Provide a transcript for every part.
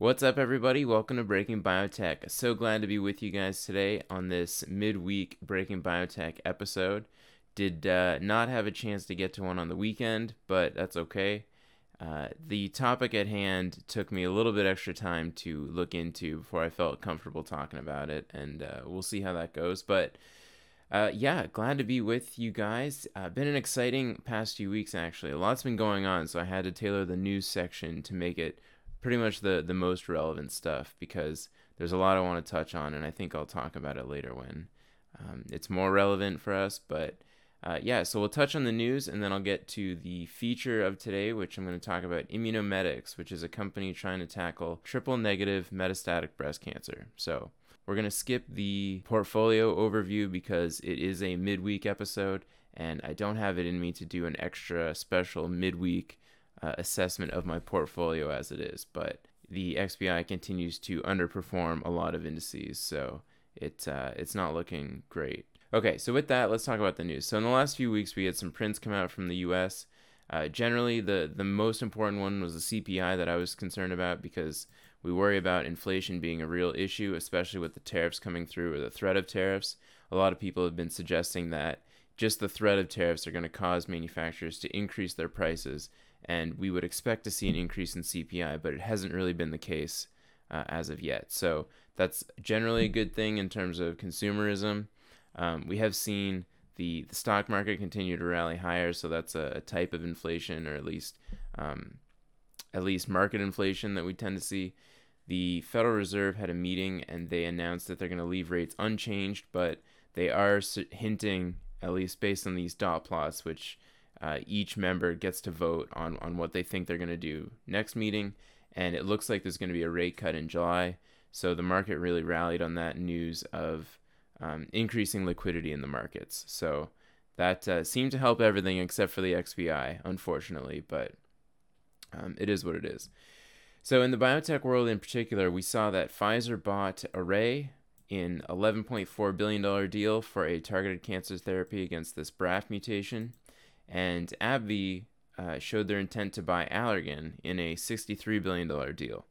What's up, everybody? Welcome to Breaking Biotech. So glad to be with you guys today on this midweek Breaking Biotech episode. Did uh, not have a chance to get to one on the weekend, but that's okay. Uh, the topic at hand took me a little bit extra time to look into before I felt comfortable talking about it, and uh, we'll see how that goes. But uh, yeah, glad to be with you guys. Uh, been an exciting past few weeks, actually. A lot's been going on, so I had to tailor the news section to make it pretty much the, the most relevant stuff because there's a lot I want to touch on, and I think I'll talk about it later when um, it's more relevant for us. But uh, yeah, so we'll touch on the news and then I'll get to the feature of today, which I'm going to talk about Immunomedics, which is a company trying to tackle triple negative metastatic breast cancer. So we're going to skip the portfolio overview because it is a midweek episode and I don't have it in me to do an extra special midweek uh, assessment of my portfolio as it is. But the XBI continues to underperform a lot of indices, so it, uh, it's not looking great. Okay, so with that, let's talk about the news. So in the last few weeks, we had some prints come out from the U.S. Uh, generally, the the most important one was the CPI that I was concerned about because we worry about inflation being a real issue, especially with the tariffs coming through or the threat of tariffs. A lot of people have been suggesting that just the threat of tariffs are going to cause manufacturers to increase their prices, and we would expect to see an increase in CPI, but it hasn't really been the case uh, as of yet. So that's generally a good thing in terms of consumerism. Um, we have seen the, the stock market continue to rally higher, so that's a, a type of inflation, or at least um, at least market inflation that we tend to see. The Federal Reserve had a meeting and they announced that they're going to leave rates unchanged, but they are hinting, at least based on these dot plots, which uh, each member gets to vote on, on what they think they're going to do next meeting. And it looks like there's going to be a rate cut in July. So the market really rallied on that news of um, increasing liquidity in the markets. So that uh, seemed to help everything except for the XBI, unfortunately, but um, it is what it is. So in the biotech world in particular, we saw that Pfizer bought Array in $11.4 billion deal for a targeted cancer therapy against this BRAF mutation, and AbbVie uh, showed their intent to buy Allergan in a $63 billion deal.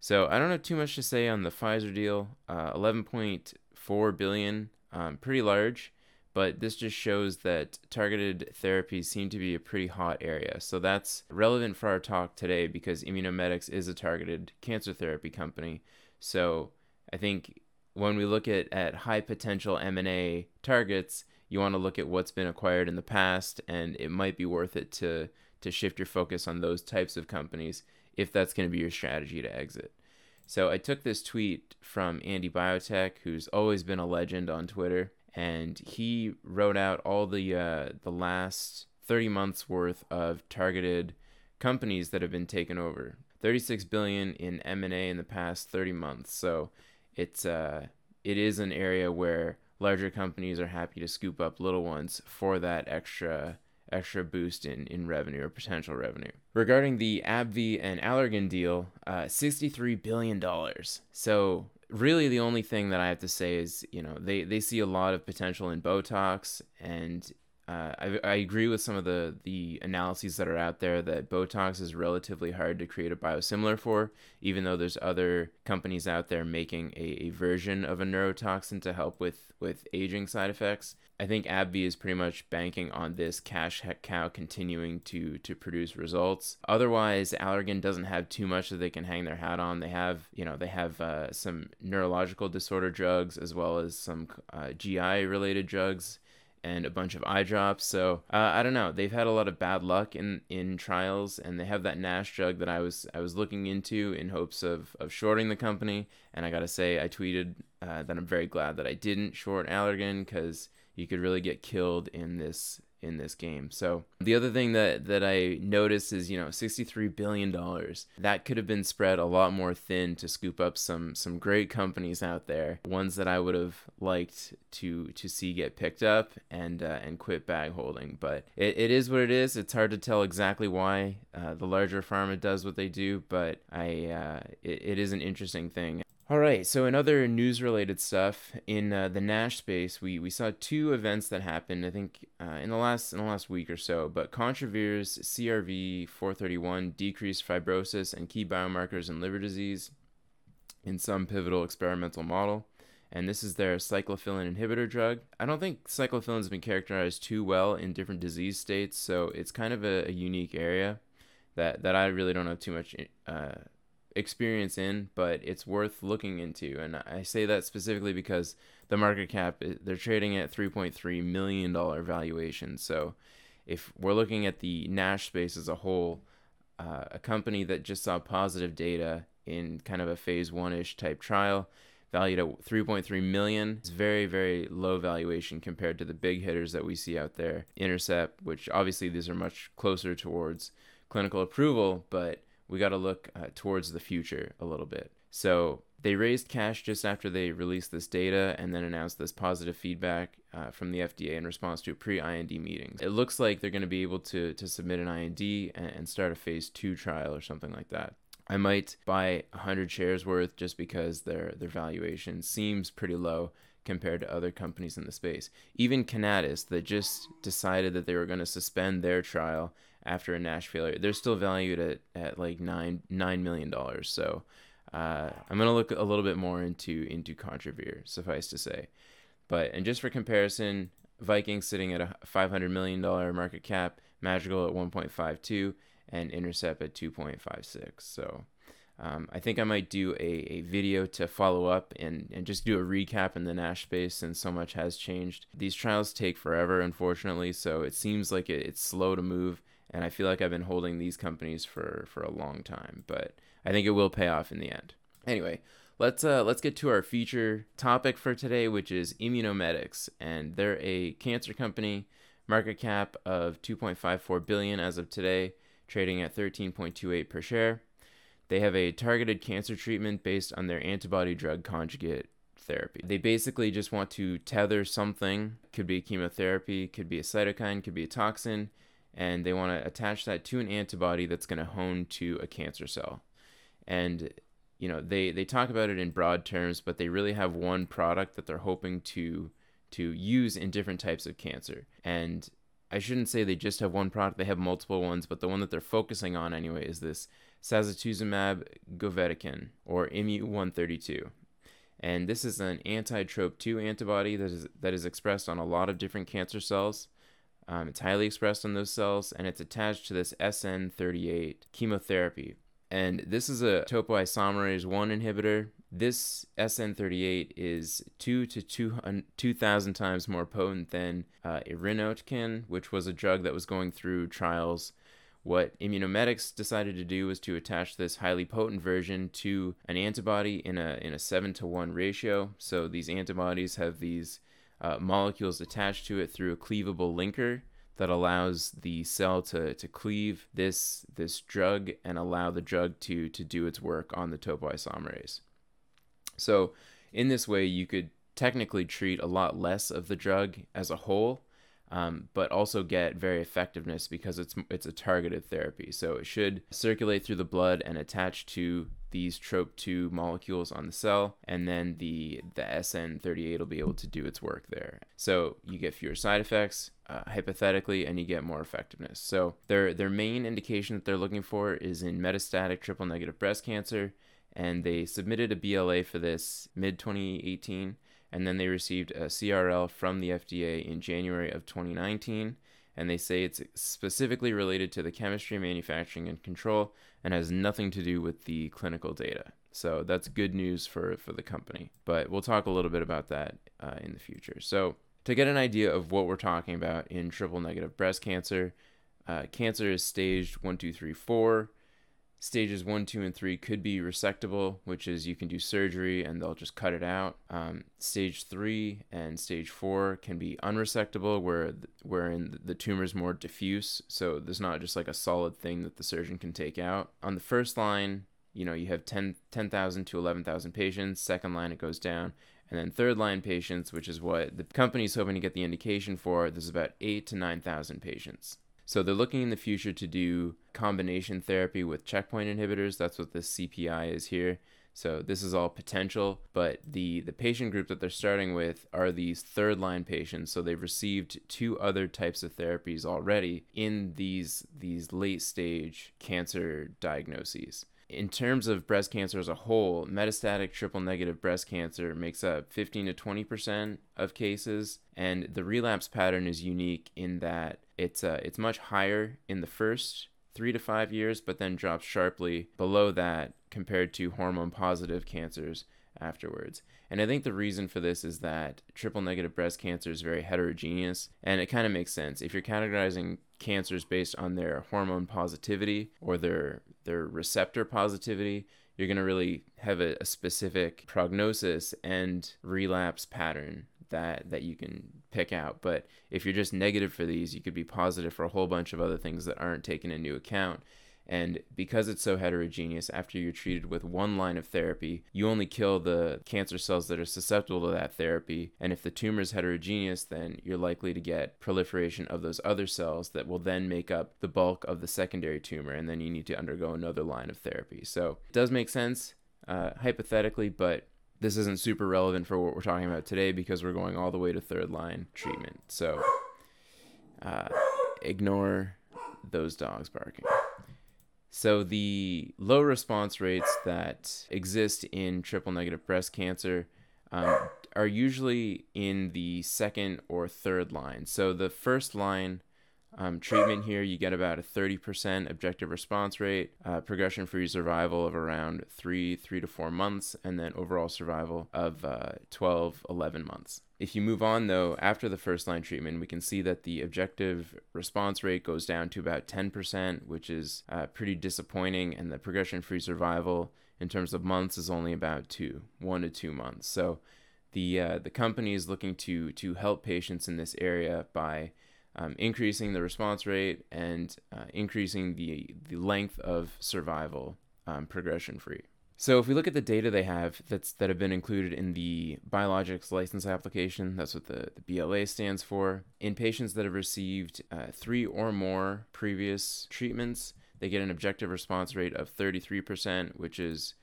So I don't have too much to say on the Pfizer deal. Uh, 11.4 billion, um, pretty large, but this just shows that targeted therapies seem to be a pretty hot area. So that's relevant for our talk today because Immunomedics is a targeted cancer therapy company. So I think when we look at, at high potential M&A targets, you want to look at what's been acquired in the past and it might be worth it to to shift your focus on those types of companies if that's going to be your strategy to exit. So I took this tweet from Andy Biotech, who's always been a legend on Twitter, and he wrote out all the uh, the last 30 months worth of targeted companies that have been taken over. 36 billion in M&A in the past 30 months. So it's uh it is an area where larger companies are happy to scoop up little ones for that extra extra boost in, in revenue or potential revenue. Regarding the AbbVie and Allergan deal, uh, $63 billion. So really the only thing that I have to say is, you know, they, they see a lot of potential in Botox and uh, I, I agree with some of the, the analyses that are out there that Botox is relatively hard to create a biosimilar for, even though there's other companies out there making a, a version of a neurotoxin to help with, with aging side effects. I think AbbVie is pretty much banking on this cash cow continuing to to produce results. Otherwise, Allergan doesn't have too much that they can hang their hat on. They have, you know, they have uh, some neurological disorder drugs as well as some uh, GI related drugs and a bunch of eye drops. So uh, I don't know. They've had a lot of bad luck in in trials, and they have that NASH drug that I was I was looking into in hopes of of shorting the company. And I gotta say, I tweeted uh, that I'm very glad that I didn't short Allergan because you could really get killed in this in this game. So the other thing that that I noticed is, you know, 63 billion dollars. That could have been spread a lot more thin to scoop up some some great companies out there, ones that I would have liked to to see get picked up and uh, and quit bag holding. But it, it is what it is. It's hard to tell exactly why uh, the larger pharma does what they do, but I uh, it, it is an interesting thing. All right, so in other news related stuff in uh, the NASH space, we, we saw two events that happened, I think, uh, in the last in the last week or so. But ContraVir's CRV 431 decreased fibrosis and key biomarkers in liver disease in some pivotal experimental model. And this is their cyclophilin inhibitor drug. I don't think cyclophilin has been characterized too well in different disease states, so it's kind of a, a unique area that, that I really don't have too much uh, experience in, but it's worth looking into. And I say that specifically because the market cap they're trading at 3.3 million dollar valuation. So if we're looking at the NASH space as a whole, uh, a company that just saw positive data in kind of a phase one ish type trial, valued at 3.3 million. It's very very low valuation compared to the big hitters that we see out there. Intercept, which obviously these are much closer towards clinical approval, but we got to look uh, towards the future a little bit. So they raised cash just after they released this data and then announced this positive feedback uh, from the FDA in response to a pre-IND meeting. It looks like they're going to be able to to submit an IND and, and start a phase two trial or something like that. I might buy 100 shares worth just because their their valuation seems pretty low compared to other companies in the space. Even Conatus, that just decided that they were going to suspend their trial after a NASH failure. They're still valued at, at like nine nine million dollars. So uh, I'm gonna look a little bit more into into ContraVir, suffice to say. But and just for comparison, Viking sitting at a 500 million dollar market cap, Madrigal at 1.52, and Intercept at 2.56. So. Um, I think I might do a, a video to follow up and, and just do a recap in the NASH space since so much has changed. These trials take forever, unfortunately, so it seems like it, it's slow to move and I feel like I've been holding these companies for for a long time, but I think it will pay off in the end. Anyway, let's uh, let's get to our feature topic for today, which is Immunomedics, and they're a cancer company, market cap of 2.54 billion as of today, trading at 13.28 per share. They have a targeted cancer treatment based on their antibody drug conjugate therapy. They basically just want to tether something, could be chemotherapy, could be a cytokine, could be a toxin, and they want to attach that to an antibody that's going to hone to a cancer cell. And you know, they they talk about it in broad terms, but they really have one product that they're hoping to to use in different types of cancer. And I shouldn't say they just have one product, they have multiple ones, but the one that they're focusing on anyway is this sacituzumab govitecan or MU132. And this is an anti-TROP2 antibody that is that is expressed on a lot of different cancer cells. Um, it's highly expressed on those cells, and it's attached to this SN38 chemotherapy. And this is a topoisomerase 1 inhibitor. This SN38 is 2 to 2,000 times more potent than uh, irinotecan, which was a drug that was going through trials. What Immunomedics decided to do was to attach this highly potent version to an antibody in a, in a 7 to 1 ratio. So these antibodies have these uh, molecules attached to it through a cleavable linker that allows the cell to, to cleave this this drug and allow the drug to to do its work on the topoisomerase. So in this way, you could technically treat a lot less of the drug as a whole, um, but also get very effectiveness because it's it's a targeted therapy. So it should circulate through the blood and attach to these TROP2 molecules on the cell, and then the, the SN38 will be able to do its work there. So you get fewer side effects, uh, hypothetically, and you get more effectiveness. So their, their main indication that they're looking for is in metastatic triple negative breast cancer, and they submitted a BLA for this mid 2018, and then they received a CRL from the FDA in January of 2019 and they say it's specifically related to the chemistry, manufacturing, and control and has nothing to do with the clinical data. So that's good news for, for the company. But we'll talk a little bit about that uh, in the future. So, to get an idea of what we're talking about in triple negative breast cancer, uh, cancer is staged 1, 2, 3, 4. Stages one, two, and three could be resectable, which is you can do surgery and they'll just cut it out. Um, stage three and stage four can be unresectable, where wherein the tumor is more diffuse, so there's not just like a solid thing that the surgeon can take out. On the first line, you know, you have 10 10,000 to 11,000 patients. Second line, it goes down. And then third line patients, which is what the company is hoping to get the indication for, there's about eight to 9,000 patients. So they're looking in the future to do combination therapy with checkpoint inhibitors. That's what this CPI is here. So this is all potential, but the the patient group that they're starting with are these third line patients. So they've received two other types of therapies already in these these late stage cancer diagnoses. In terms of breast cancer as a whole, metastatic triple negative breast cancer makes up 15 to 20% of cases, and the relapse pattern is unique in that it's uh, it's much higher in the first three to five years, but then drops sharply below that compared to hormone positive cancers afterwards. And I think the reason for this is that triple negative breast cancer is very heterogeneous, and it kind of makes sense. If you're categorizing cancers based on their hormone positivity or their their receptor positivity, you're going to really have a, a specific prognosis and relapse pattern that that you can pick out. But if you're just negative for these, you could be positive for a whole bunch of other things that aren't taken into account. And because it's so heterogeneous, after you're treated with one line of therapy, you only kill the cancer cells that are susceptible to that therapy. And if the tumor is heterogeneous, then you're likely to get proliferation of those other cells that will then make up the bulk of the secondary tumor. And then you need to undergo another line of therapy. So it does make sense, uh, hypothetically, but this isn't super relevant for what we're talking about today because we're going all the way to third line treatment. So uh, ignore those dogs barking. So the low response rates that exist in triple negative breast cancer um, are usually in the second or third line. So the first line um, treatment here, you get about a 30% objective response rate, uh, progression free survival of around three, three to four months, and then overall survival of uh, 12, 11 months. If you move on, though, after the first line treatment, we can see that the objective response rate goes down to about 10%, which is uh, pretty disappointing, and the progression free survival in terms of months is only about two, one to two months. So the, uh, the company is looking to, to help patients in this area by um, increasing the response rate and uh, increasing the, the length of survival um, progression free. So if we look at the data they have that's that have been included in the biologics license application, that's what the, the BLA stands for. In patients that have received uh, three or more previous treatments, they get an objective response rate of 33%, which is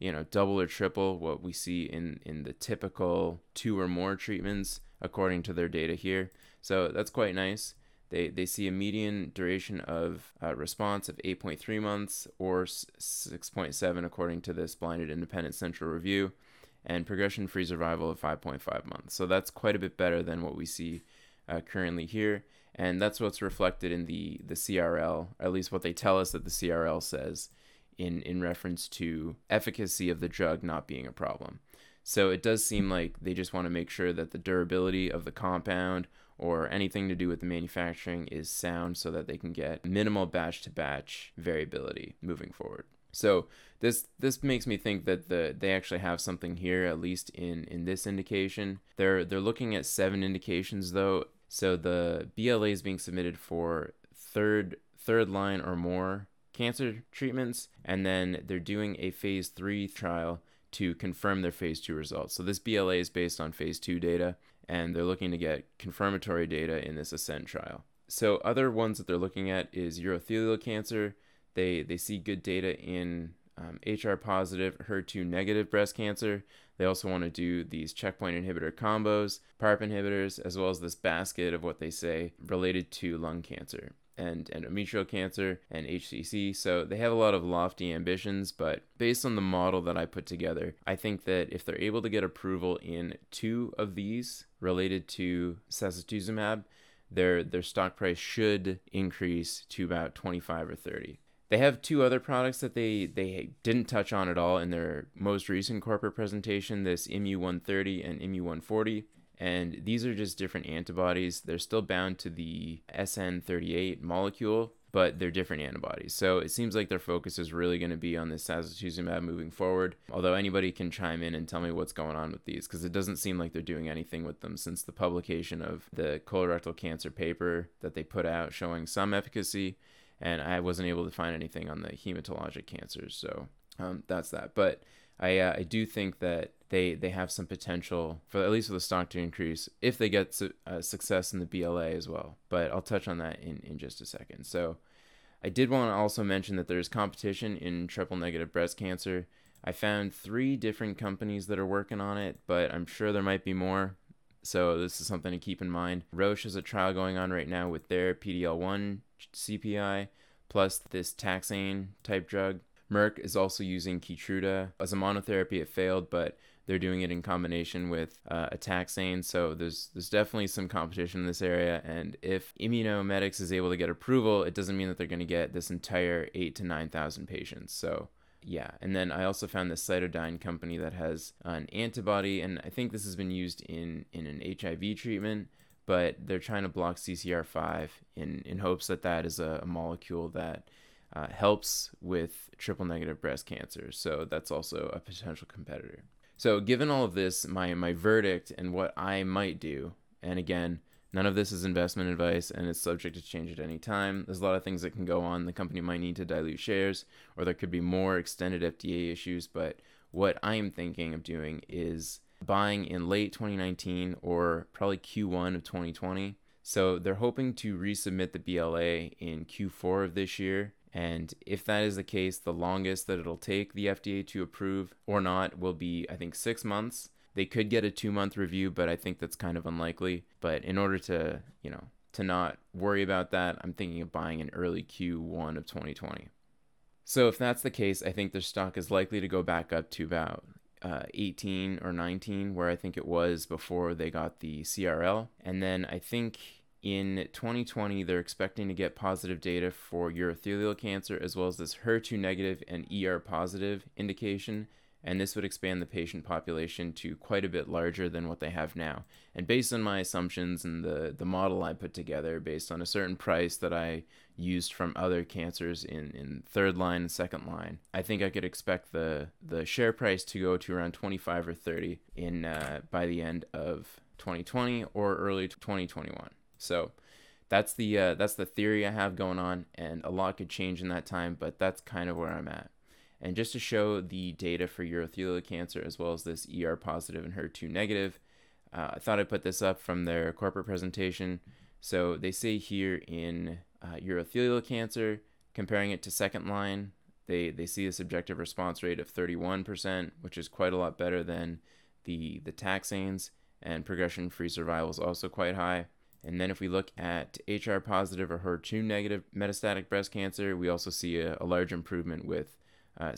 you know double or triple what we see in in the typical two or more treatments according to their data here. So that's quite nice. They, they see a median duration of uh, response of 8.3 months or 6.7 according to this blinded independent central review, and progression free survival of 5.5 months. So that's quite a bit better than what we see uh, currently here. And that's what's reflected in the, the CRL, at least what they tell us that the CRL says in, in reference to efficacy of the drug not being a problem. So it does seem like they just want to make sure that the durability of the compound or anything to do with the manufacturing is sound so that they can get minimal batch to batch variability moving forward. So this this makes me think that the they actually have something here at least in in this indication. They're they're looking at seven indications though. So the BLA is being submitted for third third line or more cancer treatments and then they're doing a phase 3 trial to confirm their phase 2 results. So this BLA is based on phase 2 data and they're looking to get confirmatory data in this ASCENT trial. So other ones that they're looking at is urothelial cancer. They they see good data in um, HR positive, HER2 negative breast cancer. They also want to do these checkpoint inhibitor combos, PARP inhibitors, as well as this basket of what they say related to lung cancer and endometrial cancer and HCC. So they have a lot of lofty ambitions, but based on the model that I put together, I think that if they're able to get approval in two of these related to sacituzumab, their their stock price should increase to about 25 or 30. They have two other products that they, they didn't touch on at all in their most recent corporate presentation, this MU130 and IMU-140 and these are just different antibodies. They're still bound to the SN38 molecule, but they're different antibodies. So it seems like their focus is really going to be on this sacituzumab moving forward. Although anybody can chime in and tell me what's going on with these because it doesn't seem like they're doing anything with them since the publication of the colorectal cancer paper that they put out showing some efficacy. And I wasn't able to find anything on the hematologic cancers. So um, that's that. But I, uh, I do think that they they have some potential for at least for the stock to increase if they get su- uh, success in the BLA as well. But I'll touch on that in in just a second. So I did want to also mention that there's competition in triple negative breast cancer. I found three different companies that are working on it, but I'm sure there might be more. So this is something to keep in mind. Roche has a trial going on right now with their PDL1 CPI plus this taxane type drug. Merck is also using Keytruda as a monotherapy. It failed, but they're doing it in combination with uh, a taxane. So there's there's definitely some competition in this area. And if Immunomedics is able to get approval, it doesn't mean that they're going to get this entire eight to nine thousand patients. So yeah, and then I also found this CytoDyn company that has an antibody, and I think this has been used in in an HIV treatment, but they're trying to block CCR5 in in hopes that that is a, a molecule that uh, helps with triple negative breast cancer. So that's also a potential competitor. So given all of this, my my verdict and what I might do, and again, None of this is investment advice and it's subject to change at any time. There's a lot of things that can go on. The company might need to dilute shares, or there could be more extended FDA issues. But what I am thinking of doing is buying in late 2019 or probably Q1 of 2020. So they're hoping to resubmit the BLA in Q4 of this year. And if that is the case, the longest that it'll take the FDA to approve or not will be, I think, six months. They could get a two month review, but I think that's kind of unlikely. But in order to, you know, to not worry about that, I'm thinking of buying an early Q1 of 2020. So if that's the case, I think their stock is likely to go back up to about uh, 18 or 19, where I think it was before they got the CRL. And then I think in 2020, they're expecting to get positive data for urothelial cancer as well as this HER2 negative and ER positive indication and this would expand the patient population to quite a bit larger than what they have now. And based on my assumptions and the, the model I put together, based on a certain price that I used from other cancers in, in third line and second line, I think I could expect the, the share price to go to around 25 or 30 in uh, by the end of 2020 or early 2021. So that's the uh, that's the theory I have going on, and a lot could change in that time, but that's kind of where I'm at. And just to show the data for urothelial cancer as well as this ER positive and HER2 negative, uh, I thought I'd put this up from their corporate presentation. So they say here in uh, urothelial cancer, comparing it to second line, they, they see a subjective response rate of 31%, which is quite a lot better than the, the taxanes, and progression free survival is also quite high. And then if we look at HR positive or HER2 negative metastatic breast cancer, we also see a, a large improvement with uh,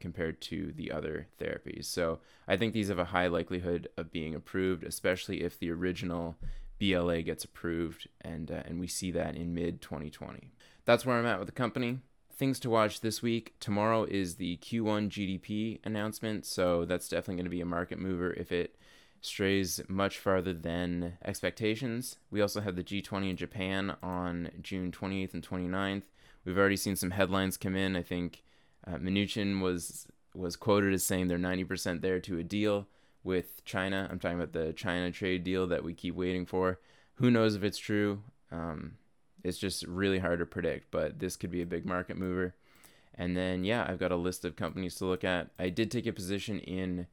compared to the other therapies. So I think these have a high likelihood of being approved, especially if the original BLA gets approved, and uh, and we see that in mid 2020. That's where I'm at with the company. Things to watch this week. Tomorrow is the Q1 GDP announcement, so that's definitely going to be a market mover if it strays much farther than expectations. We also have the G20 in Japan on June 28th and 29th. We've already seen some headlines come in. I think uh, Mnuchin was was quoted as saying they're 90% there to a deal with China. I'm talking about the China trade deal that we keep waiting for. Who knows if it's true? Um, it's just really hard to predict, but this could be a big market mover. And then, yeah, I've got a list of companies to look at. I did take a position in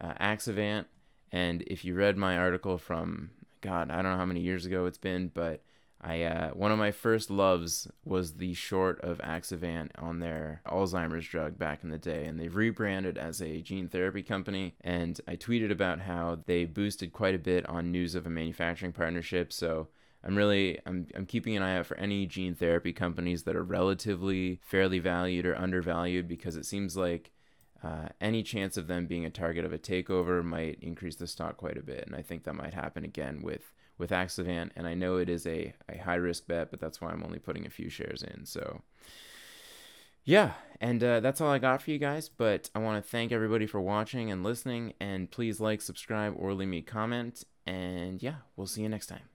uh, Axovant, and if you read my article from, God, I don't know how many years ago it's been, but I uh, one of my first loves was the short of Axovant on their Alzheimer's drug back in the day, and they've rebranded as a gene therapy company. And I tweeted about how they boosted quite a bit on news of a manufacturing partnership. So I'm really I'm I'm keeping an eye out for any gene therapy companies that are relatively fairly valued or undervalued because it seems like uh, any chance of them being a target of a takeover might increase the stock quite a bit, and I think that might happen again with with Axovant, and I know it is a, a high risk bet, but that's why I'm only putting a few shares in. So, yeah, and uh, that's all I got for you guys. But I want to thank everybody for watching and listening, and please like, subscribe, or leave me a comment. And yeah, we'll see you next time.